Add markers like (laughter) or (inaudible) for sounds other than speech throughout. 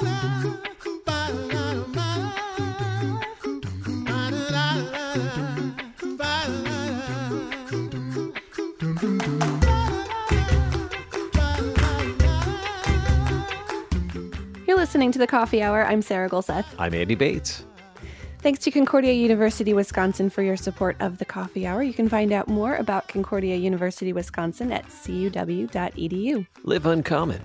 You're listening to the Coffee Hour. I'm Sarah Gulseth. I'm Andy Bates. Thanks to Concordia University Wisconsin for your support of the Coffee Hour. You can find out more about Concordia University Wisconsin at cuw.edu. Live uncommon.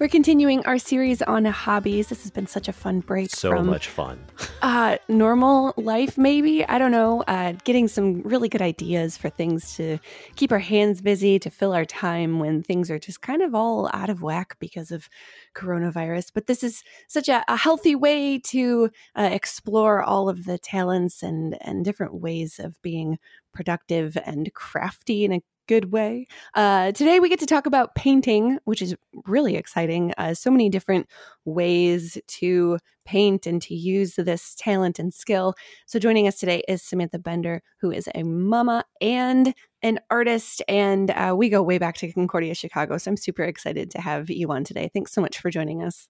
We're continuing our series on hobbies. This has been such a fun break So from much fun. (laughs) uh, normal life, maybe. I don't know. Uh, getting some really good ideas for things to keep our hands busy, to fill our time when things are just kind of all out of whack because of coronavirus. But this is such a, a healthy way to uh, explore all of the talents and, and different ways of being productive and crafty in a good way. Uh, today, we get to talk about painting, which is really exciting. Uh, so many different ways to paint and to use this talent and skill. So, joining us today is Samantha Bender, who is a mama and an artist. And uh, we go way back to Concordia, Chicago. So, I'm super excited to have you on today. Thanks so much for joining us.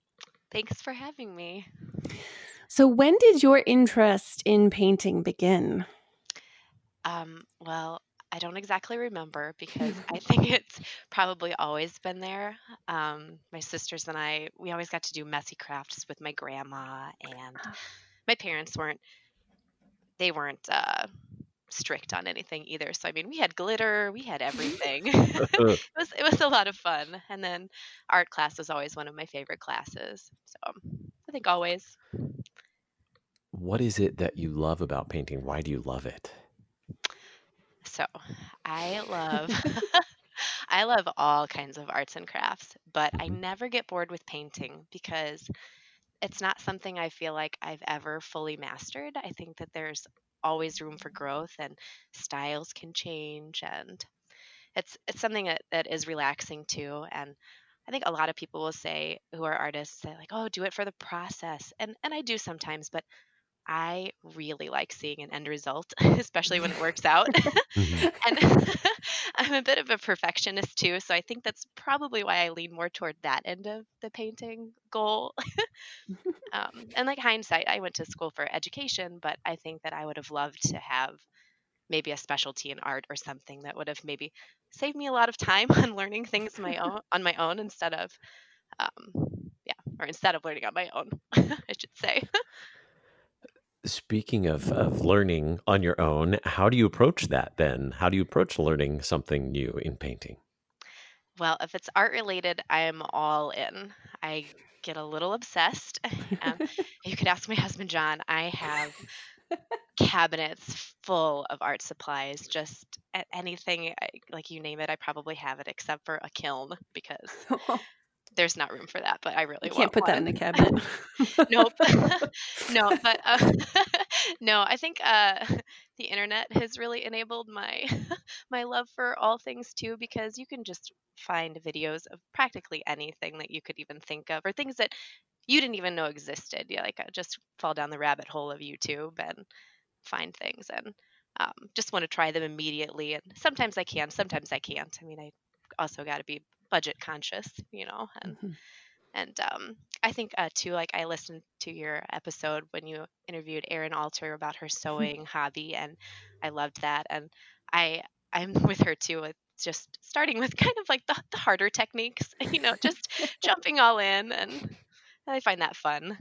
Thanks for having me. So, when did your interest in painting begin? Um, well, I don't exactly remember because (laughs) I think it's probably always been there. Um, my sisters and I, we always got to do messy crafts with my grandma, and my parents weren't, they weren't uh, strict on anything either. So I mean, we had glitter, we had everything. (laughs) (laughs) it was it was a lot of fun. And then art class was always one of my favorite classes. So I think always. What is it that you love about painting? Why do you love it? So I love (laughs) (laughs) I love all kinds of arts and crafts, but I Mhm. never get bored with painting because it's not something I feel like I've ever fully mastered. I think that there's always room for growth and styles can change and it's it's something that, that is relaxing too and I think a lot of people will say who are artists say like, "Oh, do it for the process." And and I do sometimes, but I really like seeing an end result, (laughs) especially when it (laughs) works out. (laughs) Mhm. and I'm a bit of a perfectionist too, so I think that's probably why I lean more toward that end of the painting goal. um, and like hindsight, I went to school for education, but I think that I would have loved to have maybe a specialty in art or something that would have maybe saved me a lot of time on learning things my own on my own instead of um, yeah, or instead of learning on my own, I should say. Speaking of, of learning on your own, how do you approach that then? How do you approach learning something new in painting? Well, if it's art related, I am all in. I get a little obsessed. (laughs) Um, you could ask my husband, John. I have cabinets full of art supplies. Just anything, like you name it, I probably have it except for a kiln because (laughs) there's not room for that. But I really can't put that in the (laughs) cabinet. nope (laughs) (laughs) no but uh, no i think uh, the internet has really enabled my my love for all things too because you can just find videos of practically anything that you could even think of or things that you didn't even know existed yeah like I just fall down the rabbit hole of youtube and find things and um, just want to try them immediately and sometimes i can sometimes i can't i mean i also got to be budget conscious you know and Mhm. and um, I think uh, too, like I listened to your episode when you interviewed Erin Alter about her sewing hobby, and I loved that. And I I'm (laughs) with her too. With just starting with (laughs) kind of like the, the harder techniques, (laughs) you know, just jumping all in, and I find that fun.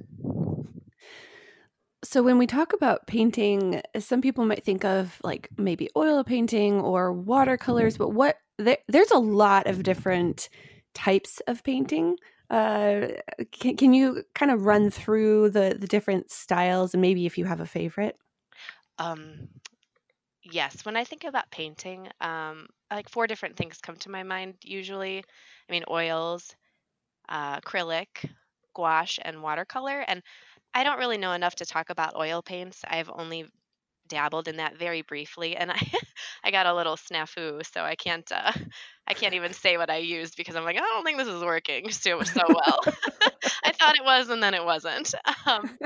So when we talk about painting, some people might think of like maybe oil painting or watercolors, but what there, there's a lot of different types of painting. Uh, can, can you kind of run through the the different styles and maybe if you have a favorite? Um, yes, when I think about painting, um, like four different things come to my mind usually. I mean, oils, uh, acrylic, gouache, and watercolor. And I don't really know enough to talk about oil paints. I've only dabbled in that very briefly, and I (laughs) I got a little snafu, so I can't uh, (laughs) I can't even say what I used because I'm like I don't think this is working (laughs) so so well. I thought it was, and then it wasn't. Um,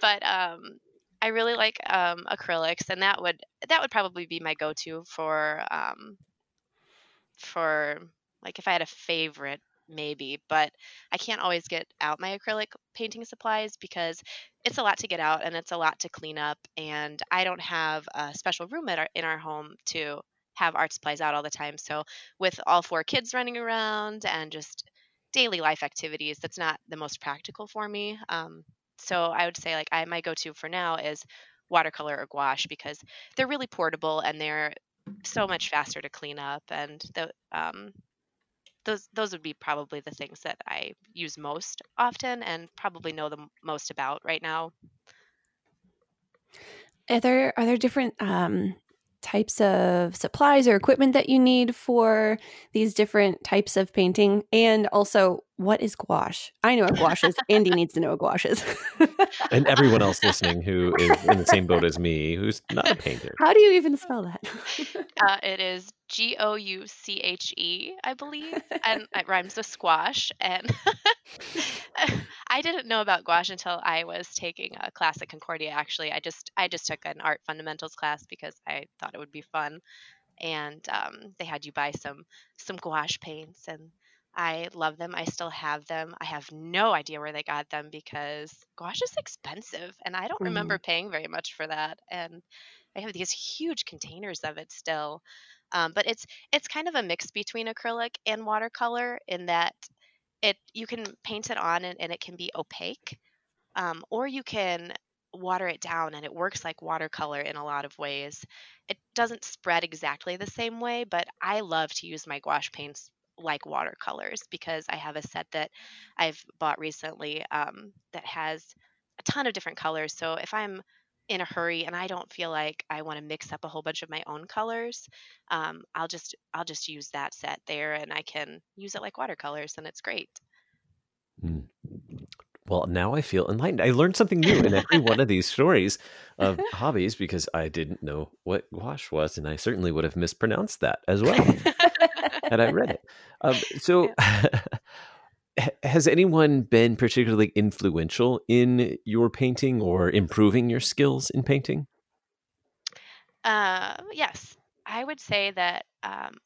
but um, I really like um, acrylics, and that would that would probably be my go-to for um, for like if I had a favorite maybe, but I can't always get out my acrylic painting supplies because it's a lot to get out and it's a lot to clean up. And I don't have a special room at our, in our home to have art supplies out all the time. So, with all four kids running around and just daily life activities, that's not the most practical for me. Um, so, I would say, like, I my go to for now is watercolor or gouache because they're really portable and they're so much faster to clean up and the um, those those would be probably the things that I use most often and probably know the most about right now. Are there are there different um, types of supplies or equipment that you need for these different types of painting? And also, what is gouache? I know what gouache is. Andy needs to know what gouache is. and everyone else listening who (laughs) is in the same boat as me, who's not a painter. How do you even spell that? (laughs) uh, it is G O U C H E, I believe, and it rhymes with squash. And (laughs) I didn't know about gouache until I was taking a class at Concordia. Actually, I just I just took an art fundamentals class because I thought it would be fun, and um, they had you buy some some gouache paints and I love them. I still have them. I have no idea where they got them because gouache is expensive and I don't mm-hmm. remember paying very much for that. And I have these huge containers of it still. Um, but it's it's kind of a mix between acrylic and watercolor in that it you can paint it on and, and it can be opaque, um, or you can water it down and it works like watercolor in a lot of ways. It doesn't spread exactly the same way, but I love to use my gouache paints like watercolors because I have a set that I've bought recently um, that has a ton of different colors. So if I'm in a hurry and I don't feel like I want to mix up a whole bunch of my own colors, um, I'll just I'll just use that set there and I can use it like watercolors and it's great. Mm. Well, now I feel enlightened. I learned something new in every one of (laughs) these stories of hobbies because I didn't know what gouache was, and I certainly would have mispronounced that as well had I read it. Um, (laughs) so, yeah. (laughs) has anyone been particularly influential in your painting or improving your skills in painting? Uh, yes, I would say that um,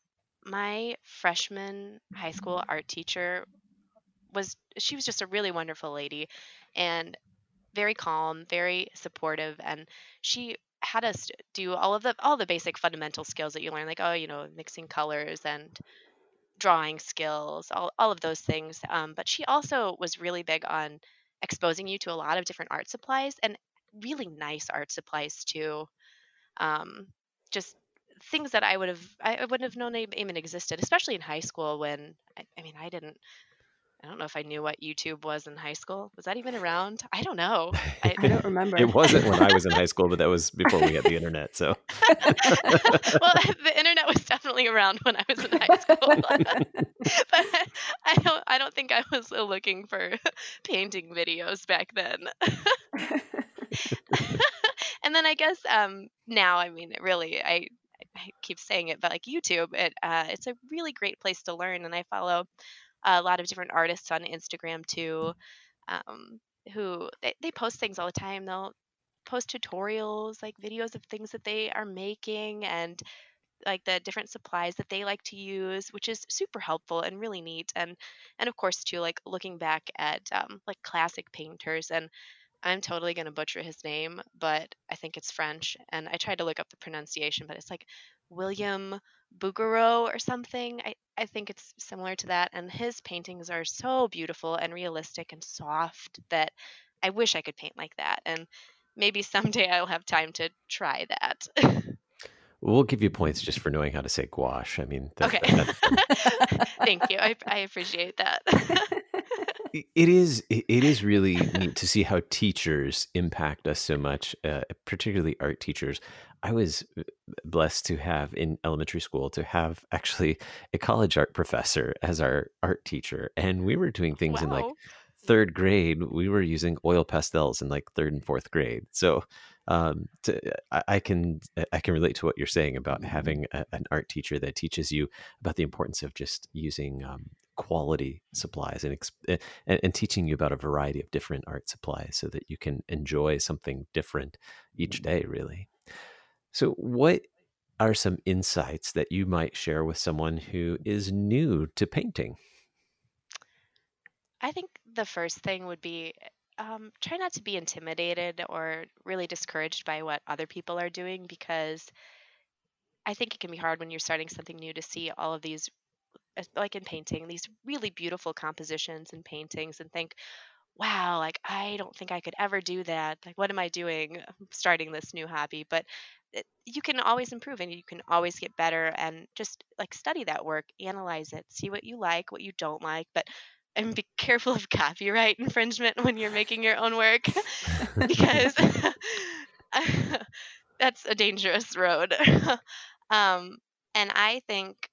my freshman high school art teacher was she was just a really wonderful lady and very calm, very supportive, and she had us do all of the all the basic fundamental skills that you learn, like oh, you know, mixing colors and drawing skills, all all of those things. Um, but she also was really big on exposing you to a lot of different art supplies and really nice art supplies too. Um, just things that I would have I wouldn't have known even existed, especially in high school when I, I mean I didn't I don't know if I knew what YouTube was in high school. Was that even around? I don't know. (laughs) I, I don't remember. it wasn't when I was in high (laughs) school, but that was before we had the internet. So, (laughs) well, the internet was definitely around when I was in high school, but I don't. I don't think I was looking for painting videos back then. and then I guess um, now, I mean, really, I I keep saying it, but like YouTube, it uh, it's a really great place to learn, and I follow a lot of different artists on Instagram too, um, who they, they post things all the time. They'll post tutorials, like videos of things that they are making and like the different supplies that they like to use, which is super helpful and really neat. And and of course too, like looking back at um, like classic painters and I'm totally gonna butcher his name, but I think it's French. And I tried to look up the pronunciation, but it's like William Bouguereau or something. I, I think it's similar to that. And his paintings are so beautiful and realistic and soft that I wish I could paint like that. And maybe (laughs) someday I'll have time to try that. (laughs) we'll give you points just for knowing how to say gouache. I mean, that, okay. (laughs) Thank you. I, I appreciate that it is it is really neat to see how teachers impact us so much uh, particularly art teachers i was uh, blessed to have in elementary school to have actually a college art professor as our art teacher and we were doing things wow. in like third grade we were using oil pastels in like third and fourth grade so um, to, I, I, can I can relate to what you're saying about mm-hmm. having a, an art teacher that teaches you about the importance of just using um, quality supplies and, eh, and, and teaching you about a variety of different art supplies so that you can enjoy something different each mm-hmm. day really so what are some insights that you might share with someone who is new to painting I think the first thing would be um, try not to be intimidated or really discouraged by what other people are doing because I think it can be hard when you're starting something new to see all of these, like in painting, these really beautiful compositions and paintings and think, wow, like I don't think I could ever do that. Like, what am I doing starting this new hobby? But it, you can always improve and you can always get better and just like study that work, analyze it, see what you like, what you don't like. But and be (laughs) careful of copyright infringement when you're making your own work (laughs) because (laughs) that's a dangerous road. um, and I think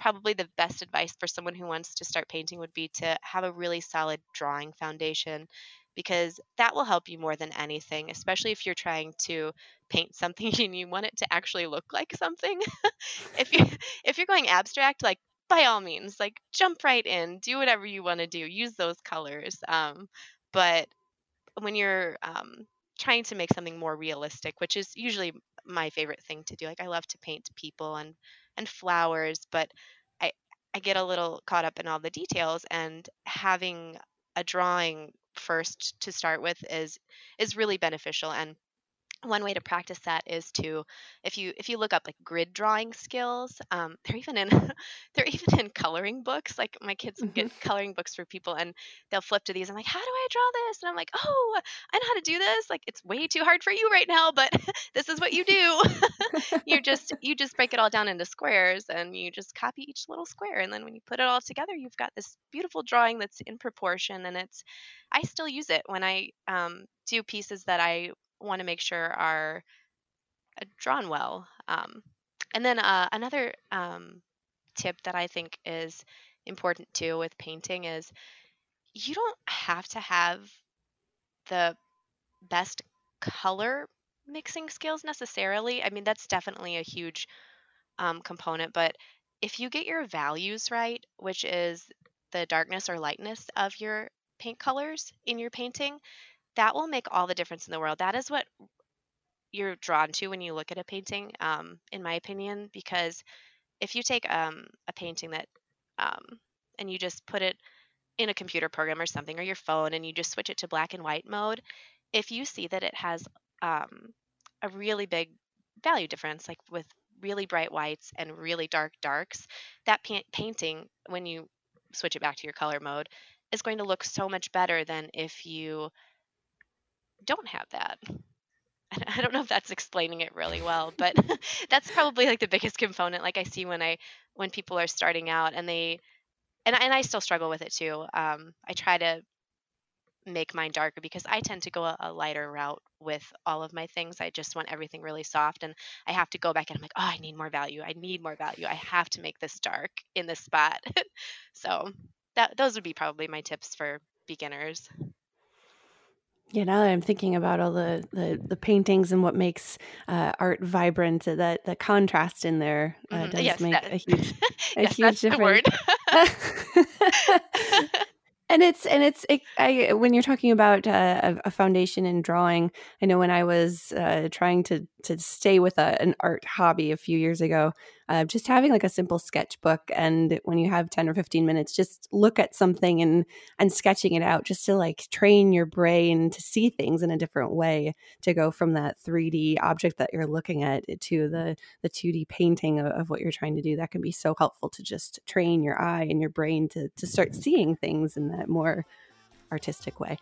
probably the best advice for someone who wants to start painting would be to have a really solid drawing foundation because that will help you more than anything, especially if you're trying to paint something (laughs) and you want it to actually look like something. (laughs) if you if you're going abstract, like by all means, like jump right in, do whatever you want to do, use those colors. Um, but when you're um, trying to make something more realistic, which is usually my favorite thing to do, like I love to paint people and and flowers, but I I get a little caught up in all the details and having a drawing first to start with is is really beneficial and one way to practice that is to if you if you look up like grid drawing skills um, (laughs) they're even in (laughs) they're even in coloring books like my kids mm-hmm. get coloring books for people and they'll flip to these i'm like how do i draw this? And i'm like oh i know how to do this. Like it's way too hard for you right now but (laughs) this is what you do. You just you just break it all down into squares and you just copy each little square and then when you put it all together you've got this beautiful drawing that's in proportion and it's i still use it when i um, do pieces that i want to make sure are uh, drawn well. Um, and then uh, another um, tip that I think is important too with painting is you don't have to have the best color mixing skills necessarily. I mean, that's definitely a huge um, component, but if you get your values right, which is the darkness or lightness of your paint colors in your painting, that will make all the difference in the world. That is what you're drawn to when you look at a painting, um, in my opinion, because if you take um, a painting that um, and you just put it in a computer program or something or your phone and you just switch it to black and white mode, if you see that it has um, a really big value difference, like with really bright whites and really dark darks, that pa- painting, when you switch it back to your color mode, is going to look so much better than if you don't have that. (laughs) I don't know if that's explaining it really well, but (laughs) that's probably like the biggest component. Like I see when I when people are starting out and they and and I still struggle with it too. Um, I try to make mine darker because I tend to go a, a, lighter route with all of my things. I just want everything really soft, and I have to go back and I'm like, oh, I need more value. I need more value. I have to make this dark in this spot. (laughs) so that those would be probably my tips for beginners. Yeah, now that I'm thinking about all the, the, the paintings and what makes uh, art vibrant, uh, that the contrast in there uh, mm-hmm. does yes, make that, a huge (laughs) a yes, huge difference. (laughs) and it's and it's it, I when you're talking about uh, a, a, foundation in drawing, I know when I was uh, trying to to stay with a, an art hobby a few years ago, uh, just having like a simple sketchbook and when you have 10 or 15 minutes just look at something and and sketching it out just to like train your brain to see things in a different way to go from that 3d object that you're looking at to the the 2d painting of, of what you're trying to do that can be so helpful to just train your eye and your brain to to start seeing things in that more artistic way.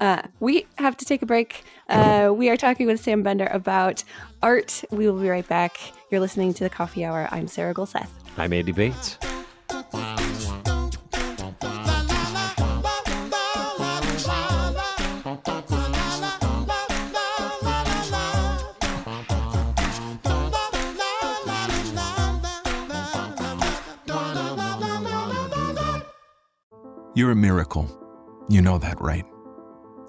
Uh, we have to take a break. Uh, we are talking with Sam Bender about art. We will be right back. You're listening to the Coffee Hour. I'm Sarah Gulseth. I'm Andy Bates. You're a miracle. You know that, right?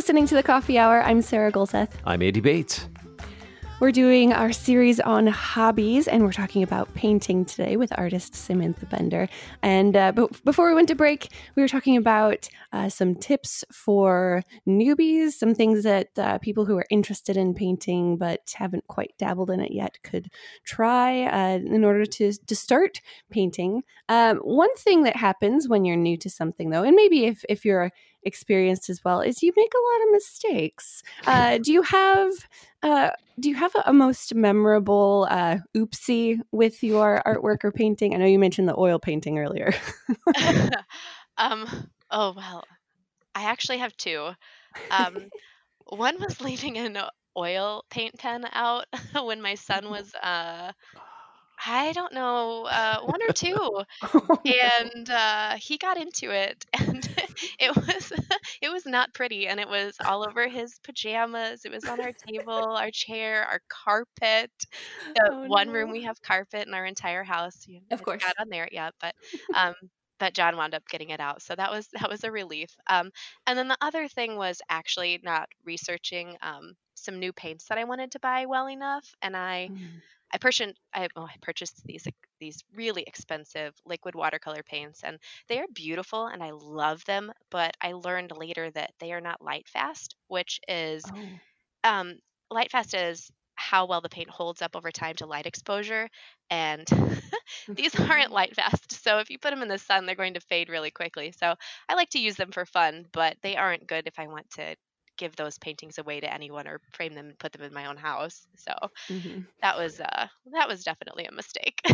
listening to the Coffee Hour. I'm Sarah Gulseth. I'm Andy Bates. We're doing our series on hobbies, and we're talking about painting today with artist Samantha Bender. And uh, but before we went to break, we were talking about uh, some tips for newbies, some things that uh, people who are interested in painting but haven't quite dabbled in it yet could try uh, in order to to start painting. Um, one thing that happens when you're new to something, though, and maybe if if you're experienced as well, is you make a lot of mistakes. Uh, do you have uh, do you have a, a most memorable uh, oopsie with your artwork or painting? I know you mentioned the oil painting earlier. (laughs) um, oh well, I actually have two. Um, one was leaving an oil paint pen out (laughs) when my son was uh, I don't know, uh, one or two, (laughs) and uh, he got into it, and (laughs) it was (laughs) it was not pretty, and it was all over his pajamas. It was on our table, our chair, our carpet. (laughs) The Oh, one room we have carpet in our entire house. You Of course. not on there yet, but um, but John wound up getting it out, so that was that was a relief. Um, and then the other thing was actually not researching um, some new paints that I wanted to buy well enough, and I Mm. I purchased I, oh, I purchased these these really expensive liquid watercolor paints and they are beautiful and I love them, but I learned later that they are not light fast, which is Oh. um, light fast is how well the paint holds up over time to light exposure and (laughs) these aren't light fast so if you put them in the sun they're going to fade really quickly so i like to use them for fun but they aren't good if i want to give those paintings away to anyone or frame them and put them in my own house so Mhm. that was uh that was definitely a mistake (laughs)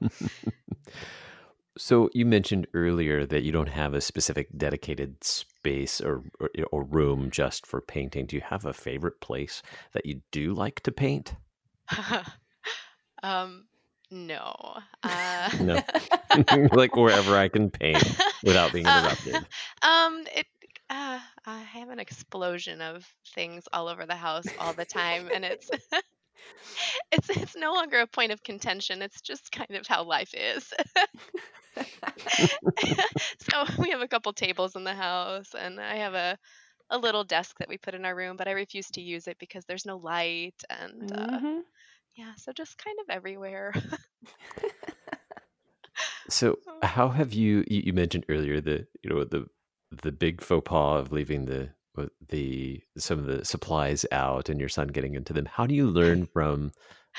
(laughs) So you mentioned earlier that you don't have a specific dedicated space or, or or room just for painting. Do you have a favorite place that you do like to paint? (laughs) um no uh No. (laughs) like wherever I can (laughs) paint without being Uh, interrupted. um it uh, I have an explosion of things all over the house all the time, and it's (laughs) it's it's no longer a point of contention. It's just kind of how life is. (laughs) (laughs) so we have a couple tables in the house, and I have a a little desk that we put in our room, but I refuse to use it because there's no light, and uh, Mhm. yeah, so just kind of everywhere. So how have you, you you mentioned earlier the you know the the big faux pas of leaving the the some of the supplies out and your son getting into them. How do you learn (laughs) from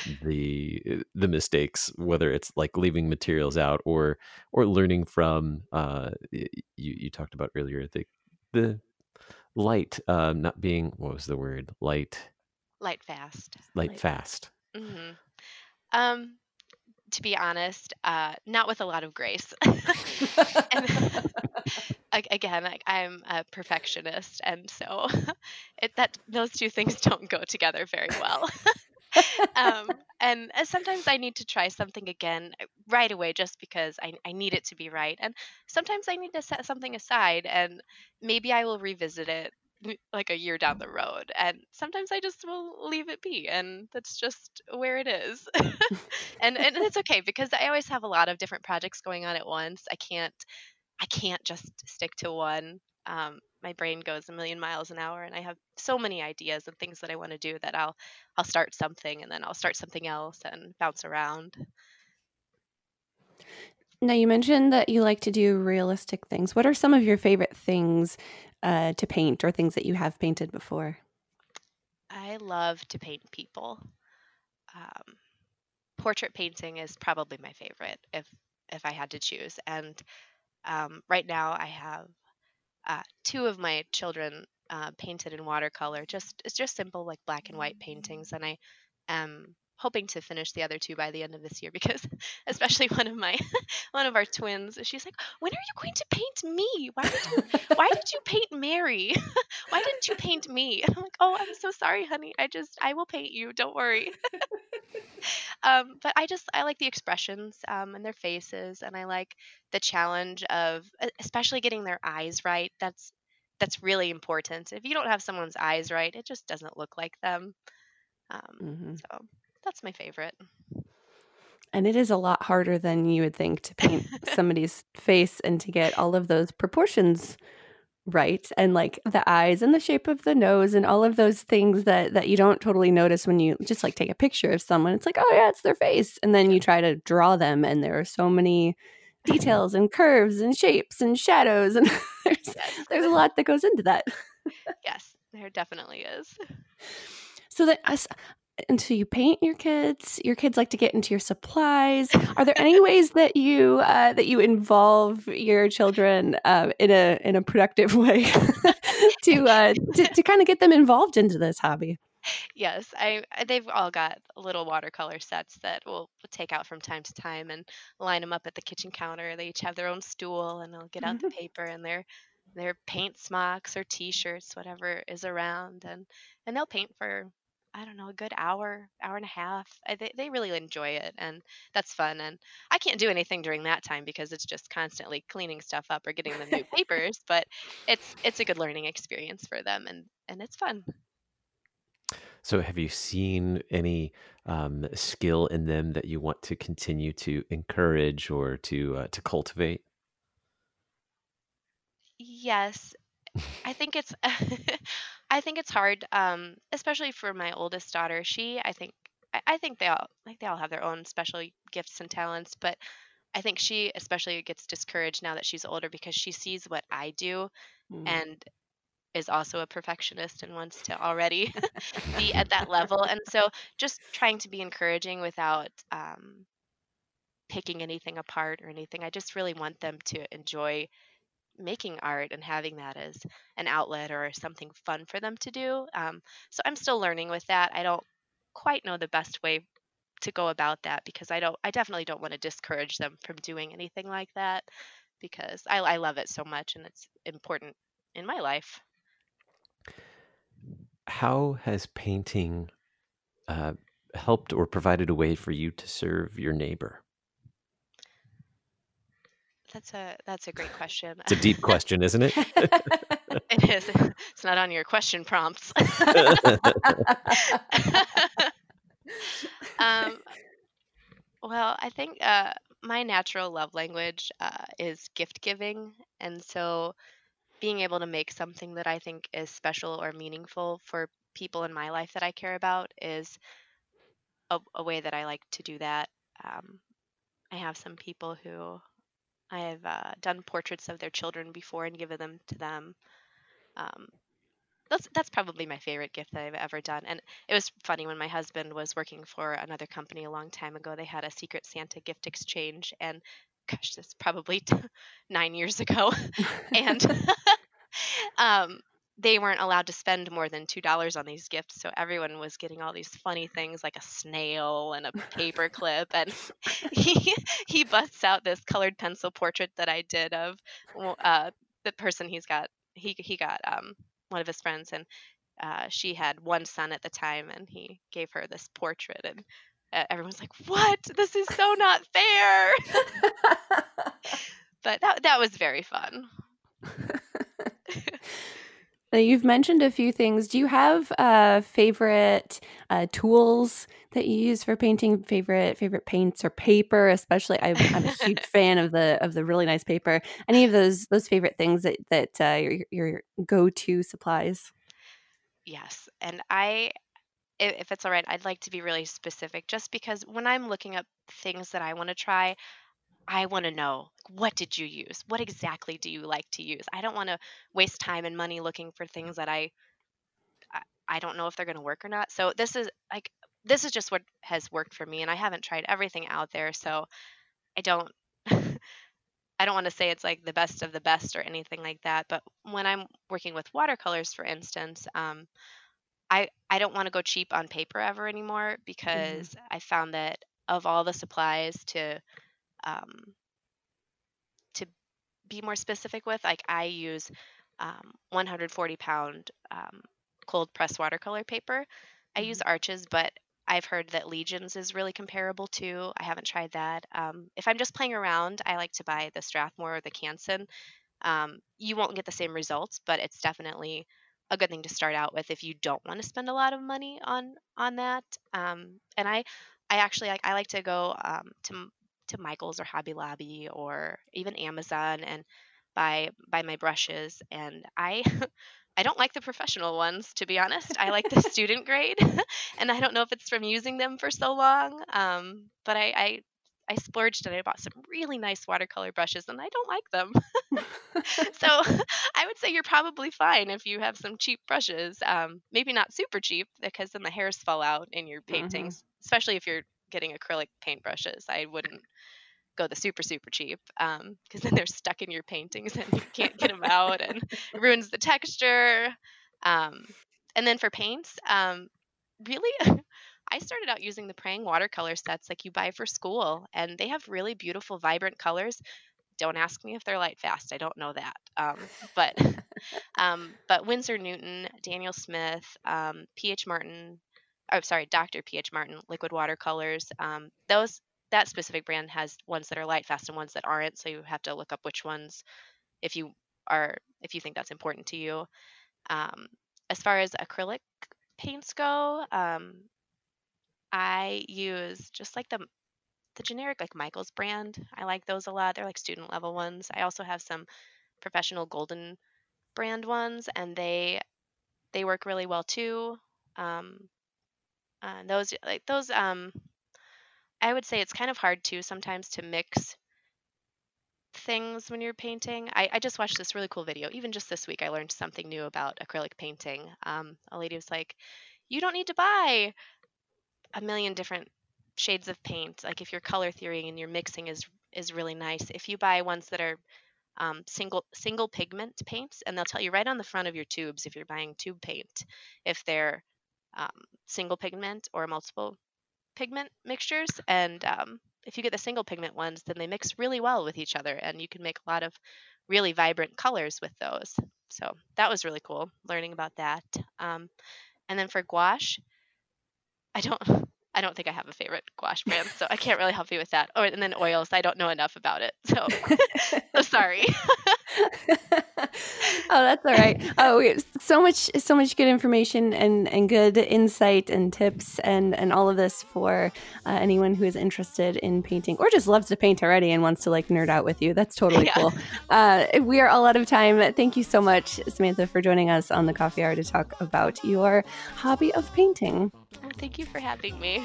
the uh, the mistakes whether it's like leaving materials out or or learning from uh you you talked about earlier the the light um not being what was the word light Light fast. light Light fast hmm Um, to be honest, uh, not with a lot of grace. (laughs) and (laughs) again, I, I'm a perfectionist, and so (laughs) it that those two things don't go together very well. um, and sometimes I need to try something again uh, right away just because I, I need it to be right. And sometimes I need to set something aside and maybe I will revisit it like a year down the road. And sometimes I just will leave it be. And that's just where it is. (laughs) (laughs) and, and it's okay because I always have a lot of different projects going on at once. I can't I can't just stick to one. Um, my brain goes a million miles an hour, and I have so many ideas and things that I want to do that I'll I'll start something and then I'll start something else and bounce around. Now, you mentioned that you like to do realistic things. What are some of your favorite things uh, to paint or things that you have painted before? I love to paint people. Um, portrait painting is probably my favorite if if I had to choose. And um, right now, I have uh, two of my children uh, painted in watercolor. Just it's just simple like black and white paintings, and I am hoping to finish the other two by the end of this year (laughs) because especially one of my (laughs) one of our twins she's like when are you going to paint me? Why did you why did you paint mary? (laughs) Why didn't you paint me? And i'm like oh i'm so sorry honey. I just i will paint you. Don't worry. Um, but I just I like the expressions um, and their faces, and I like the challenge of especially getting their eyes right. That's that's really important. If you don't have someone's eyes right, it just doesn't look like them. Um, hmm so that's my favorite. And it is a lot harder than you would think to paint (laughs) somebody's face and to get all of those proportions right and like the eyes and the shape of the nose and all of those things that that you don't totally notice when you just like take a picture of someone. It's like oh yeah it's their face. And then you try to draw them and there are so many (laughs) details and curves and shapes and shadows and (laughs) there's, there's a lot that goes into that. Yes there definitely is. So that until you paint your kids? Your kids like to get into your supplies. Are there any ways that you uh, that you involve your children uh, in a in a productive (laughs) way (laughs) to, uh, to to kind of get them involved into this hobby? Yes i they've all got little watercolor sets that we'll take out from time to time and line them up at the kitchen counter. They each have their own stool and they'll get out mm-hmm. the paper and their their paint smocks or t-shirts whatever is around and and they'll paint for I don't know, a good hour, hour and a half. I, they, they really enjoy it, and that's fun. And I can't do anything during that time because it's just constantly cleaning stuff up or getting them new papers. But it's it's a good learning experience for them, and and it's fun. So, have you seen any um, skill in them that you want to continue to encourage or to uh, to cultivate? Yes, I think it's (laughs) (laughs) I think it's hard, um, especially for my oldest daughter. She, I think, I, I think they all like they all have their own special gifts and talents, but I think she especially gets discouraged now that she's older because she sees what I do Mm. and is also a perfectionist and wants to already (laughs) (laughs) be at that level. And so just trying to be encouraging without um, picking anything apart or anything. I just really want them to enjoy making art and having that as an outlet or something fun for them to do. Um, so I'm still learning with that. I don't quite know the best way to go about that because I don't I definitely don't want to discourage them from doing anything like that because I, I love it so much and it's important in my life. How has painting uh, helped or provided a way for you to serve your neighbor? That's a that's a great question. It's a deep question, isn't it? (laughs) it is. It's not on your question prompts. (laughs) um, well, I think uh, my natural love language uh, is gift giving, and so being able to make something that I think is special or meaningful for people in my life that I care about is a, a way that I like to do that. Um, I have some people who I have uh, done portraits of their children before and given them to them. Um, that's that's probably my favorite gift that I've ever done. And it was funny when my husband was working for another company a long time ago. They had a Secret Santa gift exchange, and gosh, this probably (laughs) nine years ago, (laughs) and (laughs) um, they weren't allowed to spend more than two dollars on these gifts so everyone was getting all these funny things like a snail and a paper (laughs) clip and (laughs) he he busts out this colored pencil portrait that i did of uh, the person he's got he he got um, one of his friends and uh, she had one son at the time and he gave her this portrait and uh, everyone's like what? This is so not fair! (laughs) But that that was very fun now, you've mentioned a few things. Do you have uh, favorite uh, tools that you use for painting? Favorite favorite paints or paper? Especially, I'm, I'm a huge (laughs) fan of the of the really nice paper. Any of those those favorite things that that uh, your your go to supplies? Yes, and I, if it's all right, I'd like to be really specific, just because when I'm looking up things that I want to try, I want to know what did you use? What exactly do you like to use? I don't want to waste time and money looking for things that I I don't know if they're going to work or not. So this is like this is just what has worked for me and I haven't tried everything out there, so I don't (laughs) I don't want to say it's like the best of the best or anything like that, but when I'm working with watercolors for instance, um, I I don't want to go cheap on paper ever anymore mm-hmm. because mm-hmm. I found that of all the supplies to um, to be more specific with, like I use um, 140 pound um, cold press watercolor paper. I use mm-hmm. Arches, but I've heard that Legions is really comparable too. I haven't tried that. Um, if I'm just playing around, I like to buy the Strathmore or the Canson. Um, you won't get the same results, but it's definitely a good thing to start out with if you don't want to spend a lot of money on on that. Um, and I I actually like I like to go um, to to Michael's or Hobby Lobby or even Amazon and buy buy my brushes and I (laughs) I don't like the professional ones to be honest. I like the (laughs) student grade (laughs) and I don't know if it's from using them for so long. Um, but I, I I splurged and I bought some really nice watercolor brushes and I don't like them. so I would say you're probably fine if you have some cheap brushes. Um, maybe not super cheap because then the hairs fall out in your paintings, mm-hmm. especially if you're getting acrylic paint brushes. I wouldn't go the super super cheap because um, then they're stuck in your paintings and you can't get them out and it ruins the texture. Um, and then for paints, um, really (laughs) I started out using the Prang watercolor sets like you buy for school, and they have really beautiful, vibrant colors. Don't ask me if they're light fast. I don't know that. Um, but (laughs) um, but Winsor Newton, Daniel Smith, um, P.H. Martin, oh sorry, Dr. P.H. Martin liquid watercolors. Um, those that specific brand has ones that are light fast and ones that aren't. So you have to look up which ones if you are if you think that's important to you. Um, as far as acrylic paints go, um, I use just like the the generic like Michaels brand. I like those a lot. They're like student level ones. I also have some professional golden brand ones and they they work really well too. Um, uh, those like those um I would say it's kind of hard too sometimes to mix things when you're painting. I, I just watched this really cool video. Even just this week, I learned something new about acrylic painting. Um, a lady was like, "You don't need to buy a million different shades of paint. Like if your color theory and your mixing is is really nice. If you buy ones that are um, single single pigment paints, and they'll tell you right on the front of your tubes if you're buying tube paint if they're um, single pigment or multiple pigment mixtures. And um, if you get the single pigment ones, then they mix really well with each other, and you can make a lot of really vibrant colors with those. So that was really cool learning about that. Um, and then for gouache, I don't (laughs) I don't think I have a favorite gouache brand, so I can't really help you with that. Oh, and then oils, I don't know enough about it, so (laughs) (laughs) so sorry. (laughs) oh, that's all right. Oh, so much, so much good information and and good insight and tips and and all of this for uh, anyone who is interested in painting or just loves to paint already and wants to like nerd out with you. That's (laughs) totally yeah. cool. Uh, we are all out of time. Thank you so much, Samantha, for joining us on the Coffee Hour to talk about your hobby of painting. Oh, thank you for having me.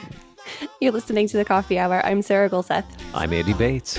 You're listening to the Coffee Hour. I'm Sarah Gulseth. I'm Andy Bates.